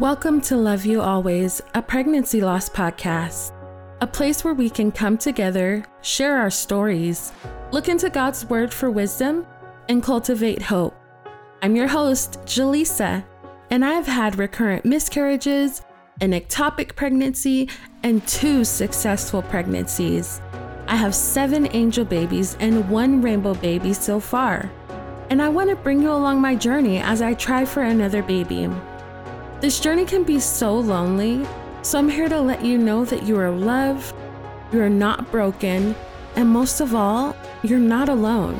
Welcome to Love You Always, a pregnancy loss podcast, a place where we can come together, share our stories, look into God's Word for wisdom, and cultivate hope. I'm your host, Jaleesa, and I've had recurrent miscarriages, an ectopic pregnancy, and two successful pregnancies. I have seven angel babies and one rainbow baby so far. And I want to bring you along my journey as I try for another baby. This journey can be so lonely, so I'm here to let you know that you are loved, you are not broken, and most of all, you're not alone.